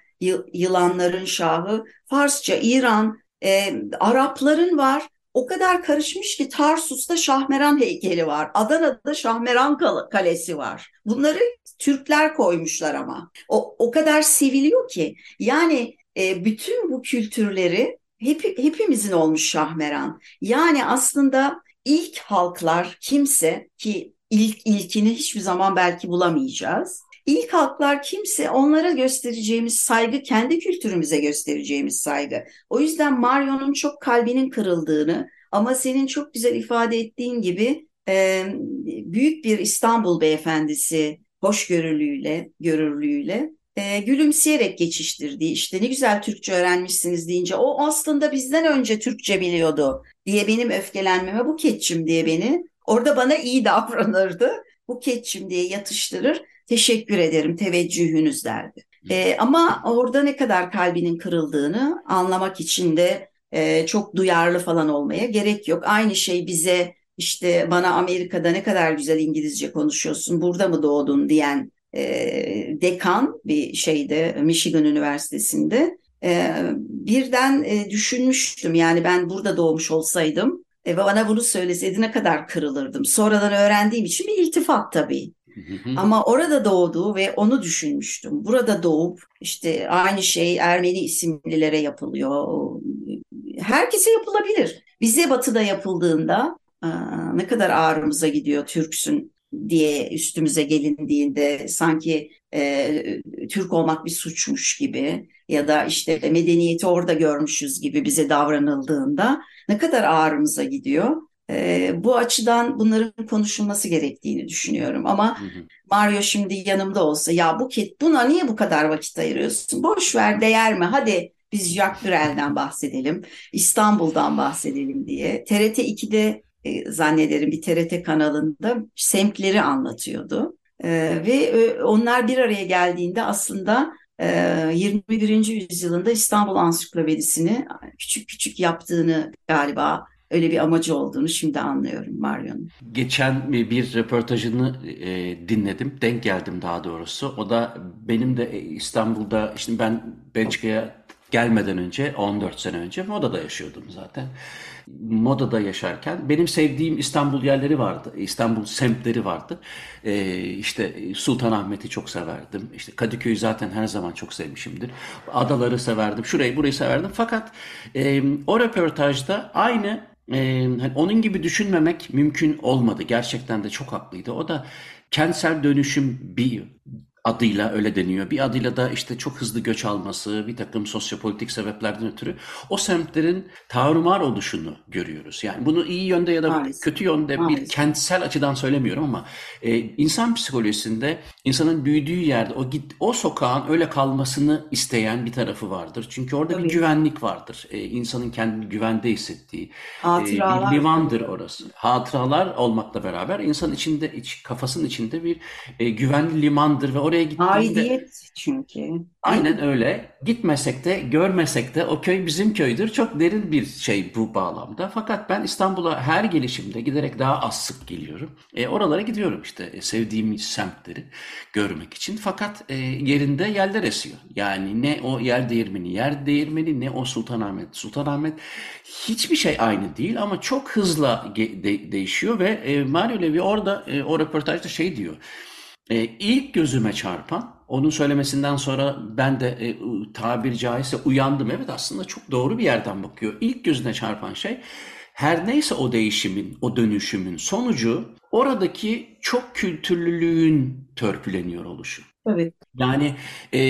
yılanların şahı. Farsça, İran, e, Arapların var. O kadar karışmış ki Tarsus'ta Şahmeran heykeli var. Adana'da Şahmeran Kalesi var. Bunları Türkler koymuşlar ama. O, o kadar seviliyor ki. Yani e, bütün bu kültürleri hep, hepimizin olmuş Şahmeran. Yani aslında ilk halklar kimse ki ilk ilkini hiçbir zaman belki bulamayacağız. İlk halklar kimse onlara göstereceğimiz saygı kendi kültürümüze göstereceğimiz saygı. O yüzden Mario'nun çok kalbinin kırıldığını ama senin çok güzel ifade ettiğin gibi e, büyük bir İstanbul beyefendisi hoşgörülüyle, görürlüğüyle e, gülümseyerek geçiştirdiği işte ne güzel Türkçe öğrenmişsiniz deyince o aslında bizden önce Türkçe biliyordu diye benim öfkelenmeme bu keçim diye beni orada bana iyi davranırdı. Bu keçim diye yatıştırır. Teşekkür ederim teveccühünüz derdi. E, ama orada ne kadar kalbinin kırıldığını anlamak için de e, çok duyarlı falan olmaya gerek yok. Aynı şey bize işte bana Amerika'da ne kadar güzel İngilizce konuşuyorsun, burada mı doğdun diyen e, dekan bir şeyde Michigan Üniversitesi'nde e, birden e, düşünmüştüm. Yani ben burada doğmuş olsaydım e, bana bunu söyleseydi ne kadar kırılırdım. Sonradan öğrendiğim için bir iltifat tabii. Ama orada doğdu ve onu düşünmüştüm. Burada doğup işte aynı şey Ermeni isimlilere yapılıyor. Herkese yapılabilir. Bize batıda yapıldığında ne kadar ağrımıza gidiyor Türksün diye üstümüze gelindiğinde sanki e, Türk olmak bir suçmuş gibi ya da işte medeniyeti orada görmüşüz gibi bize davranıldığında ne kadar ağrımıza gidiyor. E, bu açıdan bunların konuşulması gerektiğini düşünüyorum. Ama hı hı. Mario şimdi yanımda olsa ya bu ket buna niye bu kadar vakit ayırıyorsun? Boş ver değer mi? Hadi biz Jacques Brel'den bahsedelim, İstanbul'dan bahsedelim diye. TRT 2'de e, zannederim bir TRT kanalında semtleri anlatıyordu. E, ve e, onlar bir araya geldiğinde aslında e, 21. yüzyılında İstanbul Ansiklopedisini küçük küçük yaptığını galiba öyle bir amacı olduğunu şimdi anlıyorum Mario'nun. Geçen bir röportajını e, dinledim, denk geldim daha doğrusu. O da benim de İstanbul'da, işte ben Belçika'ya gelmeden önce 14 sene önce Moda'da yaşıyordum zaten. Moda'da yaşarken benim sevdiğim İstanbul yerleri vardı. İstanbul semtleri vardı. Ee, işte Sultanahmet'i çok severdim. İşte Kadıköy'ü zaten her zaman çok sevmişimdir. Adaları severdim. Şurayı burayı severdim. Fakat e, o röportajda aynı e, hani onun gibi düşünmemek mümkün olmadı. Gerçekten de çok haklıydı. O da kentsel dönüşüm bir adıyla öyle deniyor. Bir adıyla da işte çok hızlı göç alması, bir takım sosyopolitik sebeplerden ötürü o semtlerin tarumar oluşunu görüyoruz. Yani bunu iyi yönde ya da Maalesef. kötü yönde Maalesef. bir kentsel açıdan söylemiyorum ama e, insan psikolojisinde insanın büyüdüğü yerde o git o sokağın öyle kalmasını isteyen bir tarafı vardır. Çünkü orada Tabii. bir güvenlik vardır. E, insanın kendini güvende hissettiği e, bir livandır orası. Hatıralar olmakla beraber insan içinde iç, kafasının içinde bir e, güvenli limandır ve oraya oraya gittiğinde... Aidiyet çünkü. Aynen öyle. Gitmesek de görmesek de o köy bizim köydür. Çok derin bir şey bu bağlamda. Fakat ben İstanbul'a her gelişimde giderek daha az sık geliyorum. E, oralara gidiyorum işte e, sevdiğim semtleri görmek için. Fakat e, yerinde yerler esiyor. Yani ne o yer değirmeni yer değirmeni ne o Sultanahmet. Sultanahmet hiçbir şey aynı değil ama çok hızla de- değişiyor ve e, Mario Levi orada e, o röportajda şey diyor. E, ilk gözüme çarpan, onun söylemesinden sonra ben de e, tabiri caizse uyandım. Evet aslında çok doğru bir yerden bakıyor. İlk gözüne çarpan şey her neyse o değişimin, o dönüşümün sonucu oradaki çok kültürlülüğün törpüleniyor oluşu. Evet. Yani e,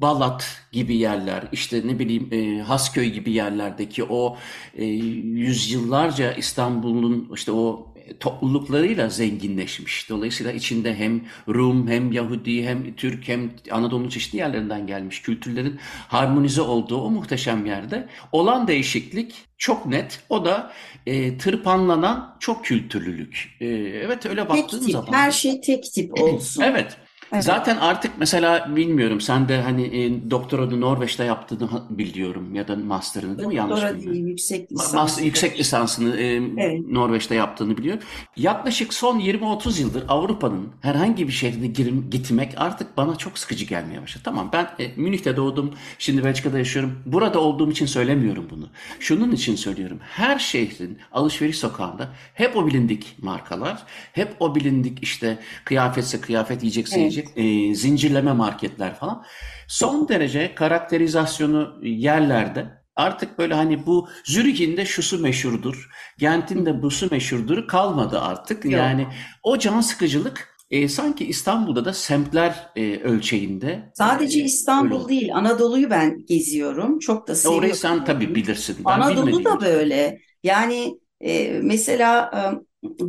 Balat gibi yerler, işte ne bileyim e, Hasköy gibi yerlerdeki o e, yüzyıllarca İstanbul'un işte o topluluklarıyla zenginleşmiş. Dolayısıyla içinde hem Rum hem Yahudi hem Türk hem Anadolu'nun çeşitli yerlerinden gelmiş kültürlerin harmonize olduğu o muhteşem yerde olan değişiklik çok net. O da e, tırpanlanan çok kültürlülük. E, evet öyle baktığın tek tip, zaman. Her şey tek tip olsun. evet. Evet. Zaten artık mesela bilmiyorum sen de hani e, doktoranı Norveç'te yaptığını biliyorum ya da master'ını değil mi yanlış Doktora değil yüksek lisans. yüksek lisansını e, evet. Norveç'te yaptığını biliyorum. Yaklaşık son 20-30 yıldır Avrupa'nın herhangi bir şehrine girim, gitmek artık bana çok sıkıcı gelmeye başladı. Tamam ben e, Münih'te doğdum, şimdi Belçika'da yaşıyorum. Burada olduğum için söylemiyorum bunu. Şunun için söylüyorum. Her şehrin alışveriş sokağında hep o bilindik markalar, hep o bilindik işte kıyafetse kıyafet, yiyecekse evet. yiyecek e, zincirleme marketler falan son derece karakterizasyonu yerlerde Artık böyle hani bu Zürih'in de şusu meşhurdur, Gent'in de busu meşhurdur kalmadı artık. Yok. Yani o can sıkıcılık e, sanki İstanbul'da da semtler e, ölçeğinde. Sadece e, İstanbul değil, Anadolu'yu ben geziyorum. Çok da seviyorum. Orayı sen tabii bilirsin. Ben Anadolu da böyle. Yani e, mesela e,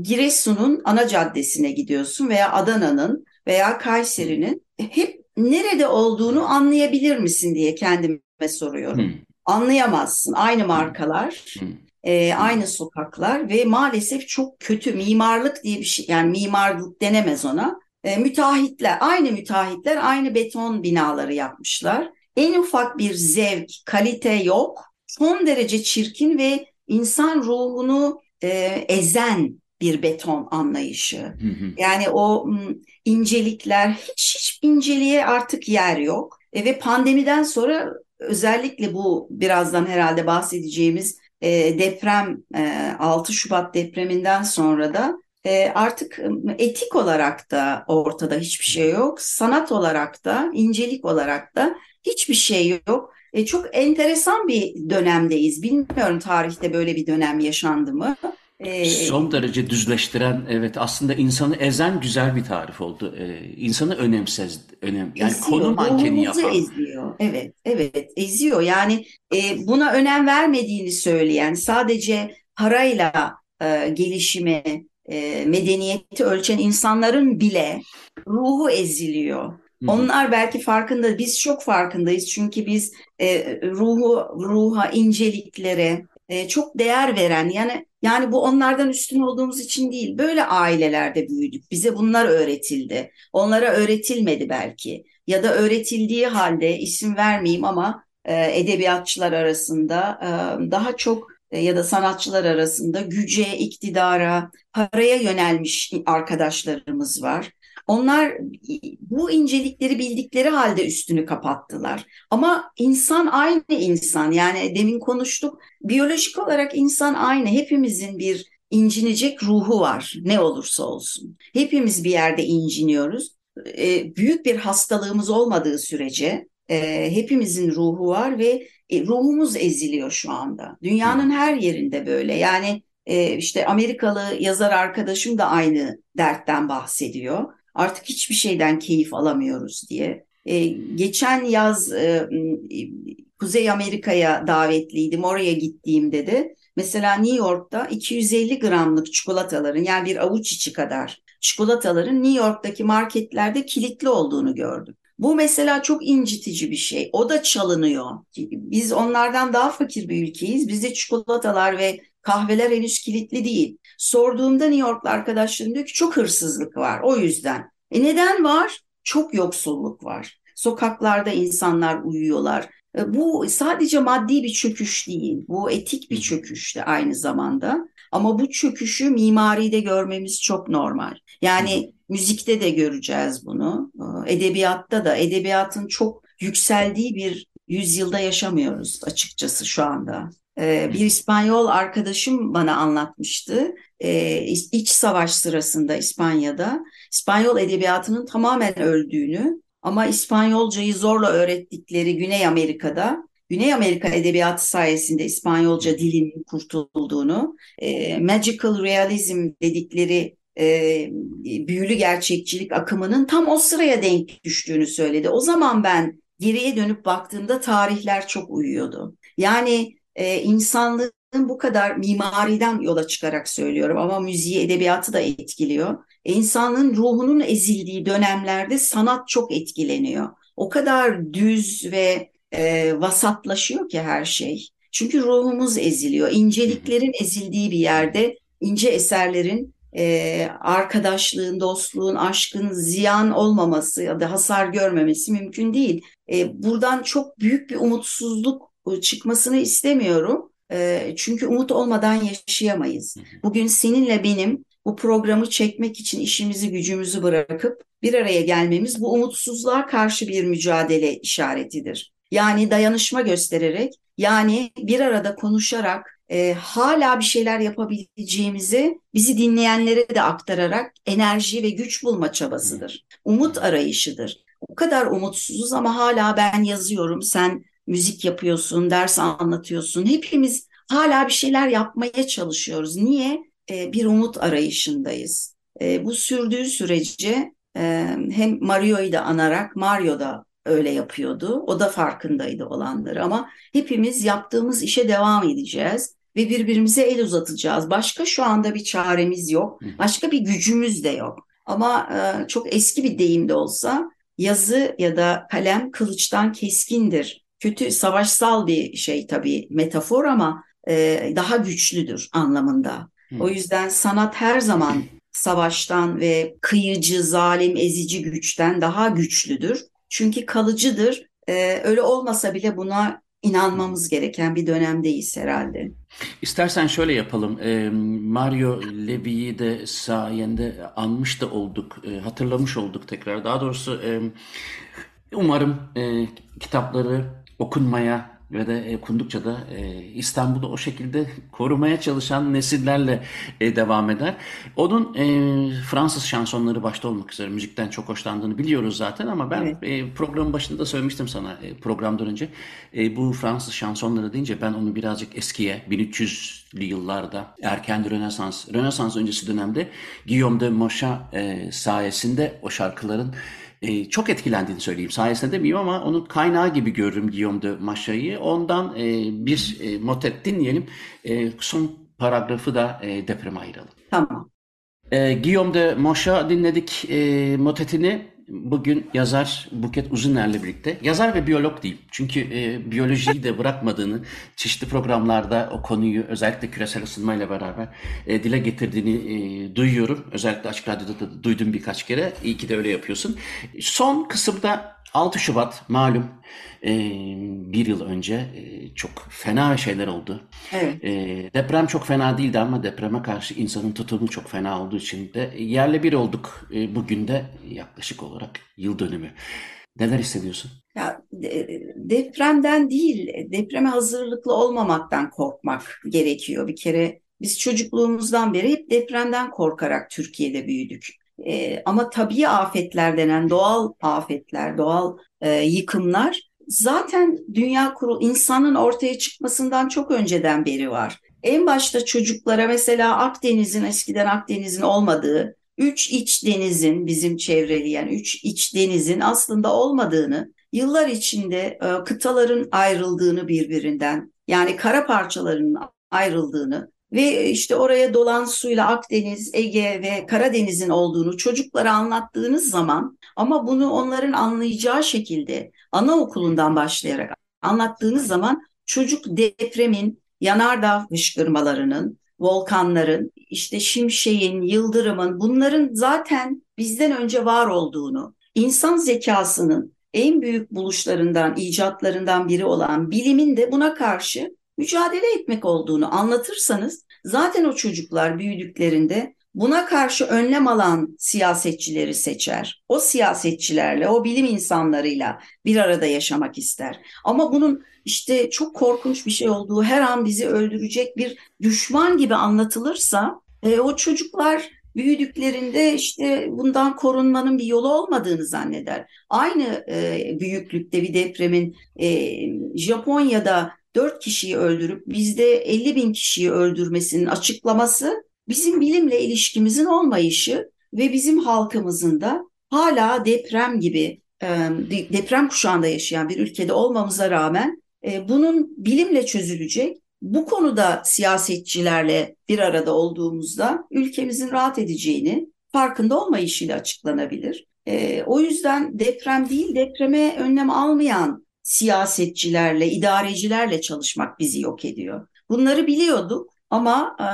Giresun'un ana caddesine gidiyorsun veya Adana'nın veya Kayseri'nin hep nerede olduğunu anlayabilir misin diye kendime soruyorum. Hmm. Anlayamazsın. Aynı markalar, hmm. e, aynı sokaklar ve maalesef çok kötü mimarlık diye bir şey. Yani mimarlık denemez ona. E, müteahhitler, aynı müteahhitler aynı beton binaları yapmışlar. En ufak bir zevk, kalite yok. Son derece çirkin ve insan ruhunu e, ezen bir beton anlayışı. Hı hı. Yani o incelikler hiç hiç inceliğe artık yer yok. E, ve pandemiden sonra özellikle bu birazdan herhalde bahsedeceğimiz e, deprem e, 6 Şubat depreminden sonra da e, artık etik olarak da ortada hiçbir şey yok. Sanat olarak da, incelik olarak da hiçbir şey yok. E, çok enteresan bir dönemdeyiz. Bilmiyorum tarihte böyle bir dönem yaşandı mı? Son derece düzleştiren, evet aslında insanı ezen güzel bir tarif oldu. Ee, insanı önemsez, önem, yani eziyor, konu mankeni yapan. eziyor. Evet, evet, eziyor. Yani e, buna önem vermediğini söyleyen, sadece parayla e, gelişimi, e, medeniyeti ölçen insanların bile ruhu eziliyor. Onlar belki farkında, biz çok farkındayız çünkü biz e, ruhu, ruha, inceliklere e, çok değer veren yani yani bu onlardan üstün olduğumuz için değil. Böyle ailelerde büyüdük. Bize bunlar öğretildi. Onlara öğretilmedi belki. Ya da öğretildiği halde isim vermeyeyim ama e, edebiyatçılar arasında e, daha çok e, ya da sanatçılar arasında güce, iktidara, paraya yönelmiş arkadaşlarımız var. Onlar bu incelikleri bildikleri halde üstünü kapattılar. Ama insan aynı insan. Yani demin konuştuk. Biyolojik olarak insan aynı. Hepimizin bir incinecek ruhu var. Ne olursa olsun. Hepimiz bir yerde inciniyoruz. E, büyük bir hastalığımız olmadığı sürece e, hepimizin ruhu var ve e, ruhumuz eziliyor şu anda. Dünyanın her yerinde böyle. Yani e, işte Amerikalı yazar arkadaşım da aynı dertten bahsediyor artık hiçbir şeyden keyif alamıyoruz diye. E, geçen yaz e, Kuzey Amerika'ya davetliydim. Oraya gittiğimde de mesela New York'ta 250 gramlık çikolataların yani bir avuç içi kadar çikolataların New York'taki marketlerde kilitli olduğunu gördüm. Bu mesela çok incitici bir şey. O da çalınıyor. Biz onlardan daha fakir bir ülkeyiz. Bizde çikolatalar ve kahveler henüz kilitli değil. Sorduğumda New York'lu arkadaşlarım diyor ki çok hırsızlık var o yüzden. E neden var? Çok yoksulluk var. Sokaklarda insanlar uyuyorlar. E bu sadece maddi bir çöküş değil. Bu etik bir çöküş de aynı zamanda. Ama bu çöküşü mimaride görmemiz çok normal. Yani müzikte de göreceğiz bunu. E, edebiyatta da. Edebiyatın çok yükseldiği bir yüzyılda yaşamıyoruz açıkçası şu anda. Ee, bir İspanyol arkadaşım bana anlatmıştı. Ee, iç savaş sırasında İspanya'da İspanyol edebiyatının tamamen öldüğünü ama İspanyolcayı zorla öğrettikleri Güney Amerika'da Güney Amerika edebiyatı sayesinde İspanyolca dilinin kurtulduğunu, e, magical realism dedikleri e, büyülü gerçekçilik akımının tam o sıraya denk düştüğünü söyledi. O zaman ben geriye dönüp baktığımda tarihler çok uyuyordu. Yani e, insanlığın bu kadar mimariden yola çıkarak söylüyorum ama müziği, edebiyatı da etkiliyor. E, insanlığın ruhunun ezildiği dönemlerde sanat çok etkileniyor. O kadar düz ve e, vasatlaşıyor ki her şey. Çünkü ruhumuz eziliyor. İnceliklerin ezildiği bir yerde ince eserlerin e, arkadaşlığın, dostluğun, aşkın ziyan olmaması ya da hasar görmemesi mümkün değil. E, buradan çok büyük bir umutsuzluk çıkmasını istemiyorum. Çünkü umut olmadan yaşayamayız. Bugün seninle benim bu programı çekmek için işimizi gücümüzü bırakıp bir araya gelmemiz bu umutsuzluğa karşı bir mücadele işaretidir. Yani dayanışma göstererek, yani bir arada konuşarak e, hala bir şeyler yapabileceğimizi bizi dinleyenlere de aktararak enerji ve güç bulma çabasıdır. Umut arayışıdır. O kadar umutsuzuz ama hala ben yazıyorum, sen müzik yapıyorsun, ders anlatıyorsun. Hepimiz hala bir şeyler yapmaya çalışıyoruz. Niye? E, bir umut arayışındayız. E, bu sürdüğü sürece e, hem Mario'yu da anarak Mario da öyle yapıyordu. O da farkındaydı olanları ama hepimiz yaptığımız işe devam edeceğiz ve birbirimize el uzatacağız. Başka şu anda bir çaremiz yok. Başka bir gücümüz de yok. Ama e, çok eski bir deyim de olsa yazı ya da kalem kılıçtan keskindir. Kötü savaşsal bir şey tabii metafor ama e, daha güçlüdür anlamında. O yüzden sanat her zaman savaştan ve kıyıcı, zalim, ezici güçten daha güçlüdür. Çünkü kalıcıdır. Ee, öyle olmasa bile buna inanmamız gereken bir dönemdeyiz herhalde. İstersen şöyle yapalım. Ee, Mario Levy'yi de sayende anmış da olduk, e, hatırlamış olduk tekrar. Daha doğrusu e, umarım e, kitapları okunmaya ve de okundukça da e, İstanbul'u o şekilde korumaya çalışan nesillerle e, devam eder. Onun e, Fransız şansonları başta olmak üzere müzikten çok hoşlandığını biliyoruz zaten ama ben evet. e, programın başında söylemiştim sana e, programdan önce. E, bu Fransız şansonları deyince ben onu birazcık eskiye 1300'lü yıllarda erken Rönesans, Rönesans öncesi dönemde Guillaume de Mocha e, sayesinde o şarkıların e, çok etkilendiğini söyleyeyim. Sayesinde demeyeyim ama onun kaynağı gibi görürüm Guillaume de Macha'yı. Ondan e, bir e, motet dinleyelim. E, son paragrafı da e, depreme ayıralım. Tamam. E, Guillaume de Mocha dinledik e, motetini. Bugün yazar Buket Uzuner'le birlikte, yazar ve biyolog değil. Çünkü e, biyolojiyi de bırakmadığını, çeşitli programlarda o konuyu özellikle küresel ısınmayla beraber e, dile getirdiğini e, duyuyorum. Özellikle Açık Radyo'da da duydum birkaç kere. İyi ki de öyle yapıyorsun. Son kısımda 6 Şubat malum e, bir yıl önce e, çok fena şeyler oldu. Evet. E, deprem çok fena değildi ama depreme karşı insanın tutumu çok fena olduğu için de yerle bir olduk. E, bugün de yaklaşık olarak yıl dönümü. Neler hissediyorsun? Ya depremden değil, depreme hazırlıklı olmamaktan korkmak gerekiyor bir kere. Biz çocukluğumuzdan beri hep depremden korkarak Türkiye'de büyüdük. E, ama tabii afetler denen doğal afetler, doğal e, yıkımlar zaten dünya kurulu insanın ortaya çıkmasından çok önceden beri var. En başta çocuklara mesela Akdeniz'in eskiden Akdeniz'in olmadığı üç iç denizin bizim çevreleyen üç iç denizin aslında olmadığını yıllar içinde e, kıtaların ayrıldığını birbirinden yani kara parçalarının ayrıldığını ve işte oraya dolan suyla Akdeniz, Ege ve Karadeniz'in olduğunu çocuklara anlattığınız zaman ama bunu onların anlayacağı şekilde anaokulundan başlayarak anlattığınız zaman çocuk depremin, yanardağ fışkırmalarının, volkanların, işte şimşeğin, yıldırımın bunların zaten bizden önce var olduğunu, insan zekasının en büyük buluşlarından, icatlarından biri olan bilimin de buna karşı mücadele etmek olduğunu anlatırsanız zaten o çocuklar büyüdüklerinde buna karşı önlem alan siyasetçileri seçer. O siyasetçilerle, o bilim insanlarıyla bir arada yaşamak ister. Ama bunun işte çok korkunç bir şey olduğu, her an bizi öldürecek bir düşman gibi anlatılırsa e, o çocuklar büyüdüklerinde işte bundan korunmanın bir yolu olmadığını zanneder. Aynı e, büyüklükte bir depremin e, Japonya'da 4 kişiyi öldürüp bizde 50 bin kişiyi öldürmesinin açıklaması bizim bilimle ilişkimizin olmayışı ve bizim halkımızın da hala deprem gibi deprem kuşağında yaşayan bir ülkede olmamıza rağmen bunun bilimle çözülecek bu konuda siyasetçilerle bir arada olduğumuzda ülkemizin rahat edeceğini farkında olmayışıyla açıklanabilir. o yüzden deprem değil depreme önlem almayan siyasetçilerle, idarecilerle çalışmak bizi yok ediyor. Bunları biliyorduk ama e,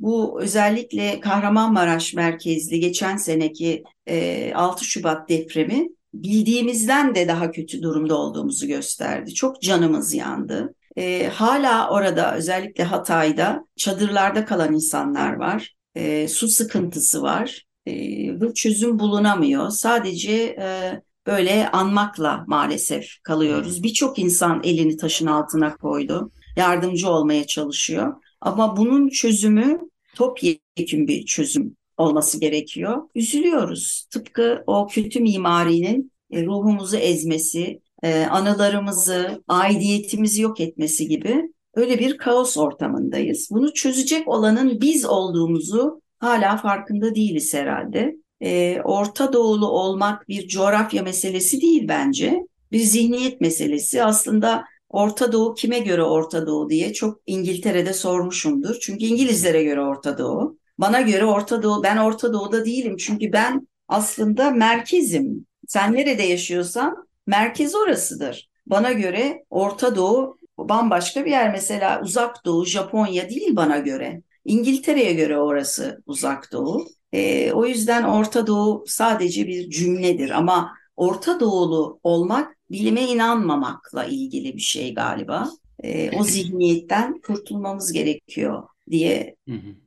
bu özellikle Kahramanmaraş merkezli geçen seneki e, 6 Şubat depremi bildiğimizden de daha kötü durumda olduğumuzu gösterdi. Çok canımız yandı. E, hala orada özellikle Hatay'da çadırlarda kalan insanlar var. E, su sıkıntısı var. E, bu çözüm bulunamıyor. Sadece e, böyle anmakla maalesef kalıyoruz. Birçok insan elini taşın altına koydu. Yardımcı olmaya çalışıyor. Ama bunun çözümü topyekun bir çözüm olması gerekiyor. Üzülüyoruz. Tıpkı o kötü mimarinin e, ruhumuzu ezmesi, e, anılarımızı, aidiyetimizi yok etmesi gibi öyle bir kaos ortamındayız. Bunu çözecek olanın biz olduğumuzu hala farkında değiliz herhalde. E, Orta Doğulu olmak bir coğrafya meselesi değil bence. Bir zihniyet meselesi. Aslında Orta Doğu kime göre Orta Doğu diye çok İngiltere'de sormuşumdur. Çünkü İngilizlere göre Orta Doğu. Bana göre Orta Doğu, ben Orta Doğu'da değilim. Çünkü ben aslında merkezim. Sen nerede yaşıyorsan merkez orasıdır. Bana göre Orta Doğu bambaşka bir yer. Mesela Uzak Doğu, Japonya değil bana göre. İngiltere'ye göre orası Uzak Doğu. E, o yüzden Orta Doğu sadece bir cümledir ama Orta Doğulu olmak bilime inanmamakla ilgili bir şey galiba. E, o zihniyetten kurtulmamız gerekiyor diye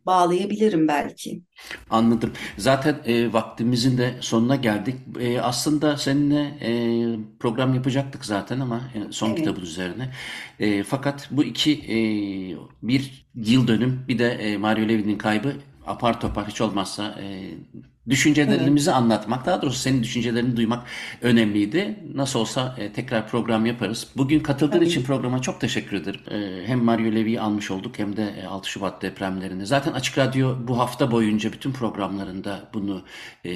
bağlayabilirim belki. Anladım. Zaten e, vaktimizin de sonuna geldik. E, aslında seninle e, program yapacaktık zaten ama e, son evet. kitabın üzerine. E, fakat bu iki e, bir yıl dönüm bir de e, Mario Levy'nin kaybı apar topar hiç olmazsa e, düşüncelerimizi evet. anlatmak, daha doğrusu senin düşüncelerini duymak önemliydi. Nasıl olsa e, tekrar program yaparız. Bugün katıldığın Tabii. için programa çok teşekkür ederim. E, hem Mario Levy'yi almış olduk hem de e, 6 Şubat depremlerini. Zaten Açık Radyo bu hafta boyunca bütün programlarında bunu e,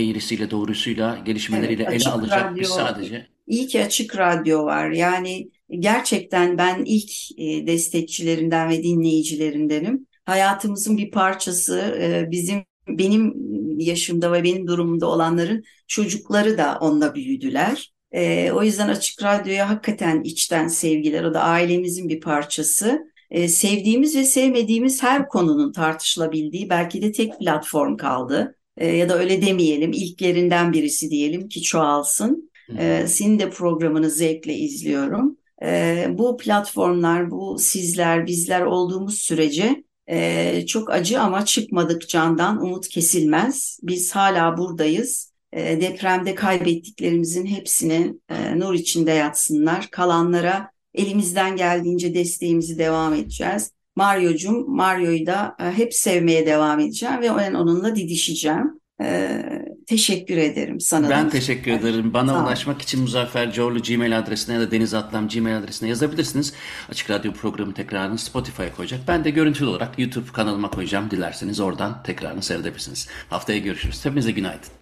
eğrisiyle doğrusuyla gelişmeleriyle evet, ele alacak. Radyo, Biz sadece İyi ki Açık Radyo var. Yani gerçekten ben ilk e, destekçilerinden ve dinleyicilerindenim hayatımızın bir parçası. E, bizim benim yaşımda ve benim durumumda olanların çocukları da onunla büyüdüler. E, o yüzden Açık Radyo'ya hakikaten içten sevgiler. O da ailemizin bir parçası. E, sevdiğimiz ve sevmediğimiz her konunun tartışılabildiği belki de tek platform kaldı. E, ya da öyle demeyelim ilklerinden birisi diyelim ki çoğalsın. E, senin de programını zevkle izliyorum. E, bu platformlar, bu sizler, bizler olduğumuz sürece ee, çok acı ama çıkmadık candan, umut kesilmez. Biz hala buradayız. Ee, depremde kaybettiklerimizin hepsini e, nur içinde yatsınlar. Kalanlara elimizden geldiğince desteğimizi devam edeceğiz. Mario'cum, Mario'yu da e, hep sevmeye devam edeceğim ve onunla didişeceğim. Ee, teşekkür ederim sana. Ben da. teşekkür ederim. Bana Sağ ulaşmak için Muzaffer Coğlu Gmail adresine ya da Deniz Atlam Gmail adresine yazabilirsiniz. Açık Radyo programı tekrarını Spotify'a koyacak. Ben de görüntülü olarak YouTube kanalıma koyacağım. Dilerseniz oradan tekrarını seyredebilirsiniz. Haftaya görüşürüz. Hepinize günaydın.